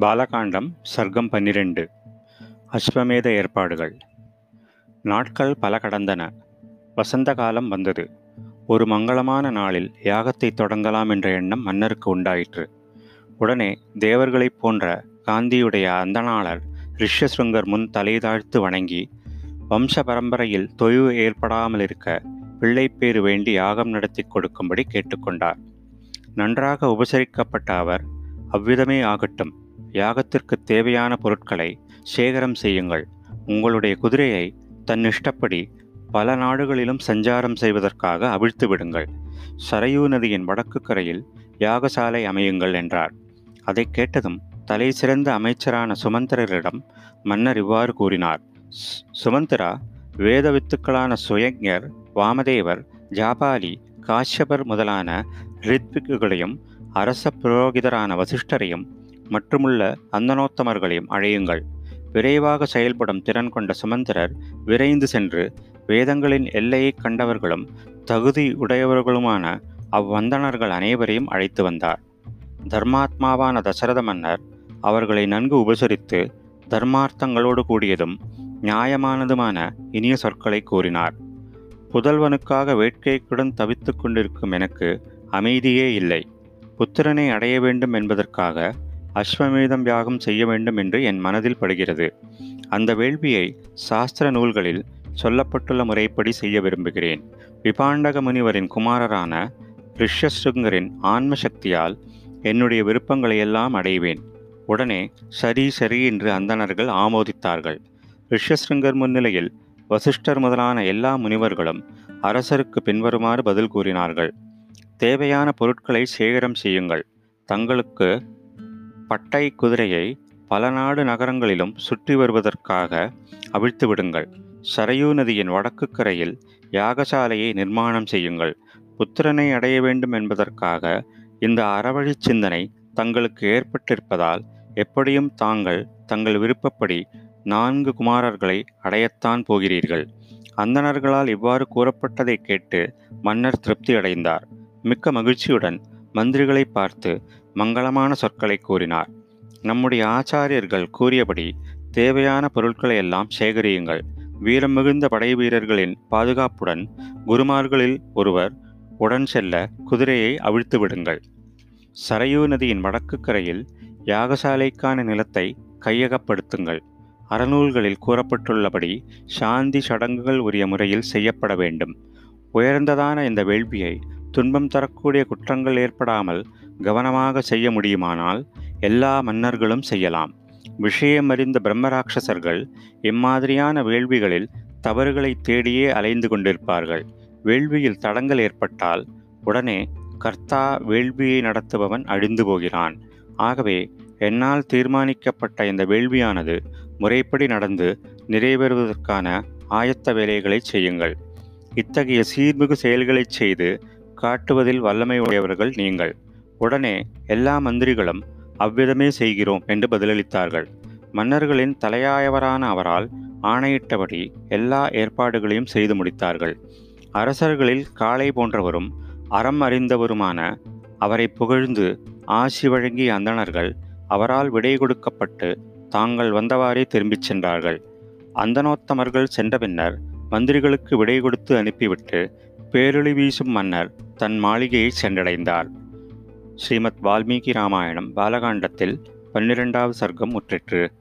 பாலகாண்டம் சர்க்கம் பன்னிரண்டு. அஸ்வமேத ஏற்பாடுகள். நாட்கள் பல கடந்தன. வசந்த காலம் வந்தது. ஒரு மங்களமான நாளில் யாகத்தை தொடங்கலாம் என்ற எண்ணம் மன்னருக்கு உண்டாயிற்று. உடனே தேவர்களைப் போன்ற காந்தியுடைய அந்தணாளர் ரிஷ்யசுங்கர் முன் தலை தாழ்த்து வணங்கி வம்ச பரம்பரையில் தொய்வு ஏற்படாமல் இருக்க பிள்ளைப்பேறு வேண்டி யாகம் நடத்தி கொடுக்கும்படி கேட்டுக்கொண்டார். நன்றாக உபசரிக்கப்பட்ட அவர் அவ்விதமே ஆகட்டும். யாகத்திற்கு தேவையான பொருட்களை சேகரம் செய்யுங்கள். உங்களுடைய குதிரையை தன் இஷ்டப்படி பல நாடுகளிலும் சஞ்சாரம் செய்வதற்காக அவிழ்த்து விடுங்கள். சரையூ நதியின் வடக்கு கரையில் யாகசாலை அமையுங்கள் என்றார். அதை கேட்டதும் தலை சிறந்த அமைச்சரான சுமந்திரரிடம் மன்னர் இவ்வாறு கூறினார். சுமந்திரா வேத வித்துக்களான சுயஞர் வாமதேவர் ஜாபாலி காஷ்யபர் முதலான ரித்விக்குகளையும் அரச புரோகிதரான வசிஷ்டரையும் மற்றுமுள்ள அந்தனோத்தமர்களையும் அழையுங்கள். விரைவாக செயல்படும் திறன் கொண்ட சுமந்திரர் விரைந்து சென்று வேதங்களின் எல்லையைக் கண்டவர்களும் தகுதி உடையவர்களுமான அவ்வந்தனர்கள் அனைவரையும் அழைத்து வந்தார். தர்மாத்மாவான தசரத மன்னர் அவர்களை நன்கு உபசரித்து தர்மார்த்தங்களோடு கூடியதும் நியாயமானதுமான இனிய சொற்களை கூறினார். புதல்வனுக்காக வேட்கைக்குடன் தவித்துக் கொண்டிருக்கும் எனக்கு அமைதியே இல்லை. புத்திரனை அடைய வேண்டும் என்பதற்காக அஸ்வமேதம் யாகம் செய்ய வேண்டும் என்று என் மனதில் படுகிறது. அந்த வேள்வியை சாஸ்திர நூல்களில் சொல்லப்பட்டுள்ள முறைப்படி செய்ய விரும்புகிறேன். விபாண்டக முனிவரின் குமாரரான ரிஷ்யசுங்கரின் ஆன்ம சக்தியால் என்னுடைய விருப்பங்களை எல்லாம் அடைவேன். உடனே சரி சரி என்று அந்தணர்கள் ஆமோதித்தார்கள். ரிஷ்யசுங்கர் முன்னிலையில் வசிஷ்டர் முதலான எல்லா முனிவர்களும் அரசருக்கு பின்வருமாறு பதில் கூறினார்கள். தேவையான பொருட்களை சேகரம் செய்யுங்கள். தங்களுக்கு பட்டை குதிரையை பல நாடு நகரங்களிலும் சுற்றி வருவதற்காக அவிழ்த்து விடுங்கள். சரையூ நதியின் வடக்கு கரையில் யாகசாலையை நிர்மாணம் செய்யுங்கள். புத்திரனை அடைய வேண்டும் என்பதற்காக இந்த அறவழி சிந்தனை தங்களுக்கு ஏற்பட்டிருப்பதால் எப்படியும் தாங்கள் தங்கள் விருப்பப்படி நான்கு குமாரர்களை அடையத்தான் போகிறீர்கள். அந்தணர்களால் இவ்வாறு கூறப்பட்டதை கேட்டு மன்னர் திருப்தி அடைந்தார் மிக்க மகிழ்ச்சியுடன் மந்திரிகளை பார்த்து மங்களமான சொற்களை கூறினார். நம்முடைய ஆச்சாரியர்கள் கூறியபடி தேவையான பொருட்களை எல்லாம் சேகரியுங்கள். வீரம் மிகுந்த படை வீரர்களின் பாதுகாப்புடன் குருமார்களில் ஒருவர் உடன் செல்ல குதிரையை அவிழ்த்து விடுங்கள். சரையூ நதியின் வடக்கு கரையில் யாகசாலைக்கான நிலத்தை கையகப்படுத்துங்கள். அறநூல்களில் கூறப்பட்டுள்ளபடி சாந்தி சடங்குகள் உரிய முறையில் செய்யப்பட வேண்டும். உயர்ந்ததான இந்த வேள்வியை துன்பம் தரக்கூடிய குற்றங்கள் ஏற்படாமல் கவனமாக செய்ய முடியுமானால் எல்லா மன்னர்களும் செய்யலாம். விஷயமறிந்த பிரம்மராட்சசர்கள் இம்மாதிரியான வேள்விகளில் தவறுகளை தேடியே அலைந்து கொண்டிருப்பார்கள். வேள்வியில் தடங்கள் ஏற்பட்டால் உடனே கர்த்தா வேள்வியை நடத்துபவன் அழிந்து போகிறான். ஆகவே என்னால் தீர்மானிக்கப்பட்ட இந்த வேள்வியானது முறைப்படி நடந்து நிறைவேறுவதற்கான ஆயத்த வேலைகளை செய்யுங்கள். இத்தகைய சீர்மிகு செயல்களைச் செய்து காட்டுவதில் வல்லமை உடையவர்கள் நீங்கள். உடனே எல்லா மந்திரிகளும் அவ்விதமே செய்கிறோம் என்று பதிலளித்தார்கள். மன்னர்களின் தலையாயவரான அவரால் ஆணையிட்டபடி எல்லா ஏற்பாடுகளையும் செய்து முடித்தார்கள். அரசர்களில் காளை போன்றவரும் அறம் அறிந்தவருமான அவரை புகழ்ந்து ஆசி வழங்கிய அந்தணர்கள் அவரால் விடை கொடுக்கப்பட்டு தாங்கள் வந்தவாறே திரும்பிச் சென்றார்கள். அந்தனோத்தமர்கள் சென்ற பின்னர் மந்திரிகளுக்கு விடை கொடுத்து அனுப்பிவிட்டு பேரொளி வீசும் மன்னர் தன் மாளிகையை சென்றடைந்தார். ஸ்ரீமத் வால்மீகி ராமாயணம் பாலகாண்டத்தில் பன்னிரெண்டாவது சர்க்கம் முற்றிற்று.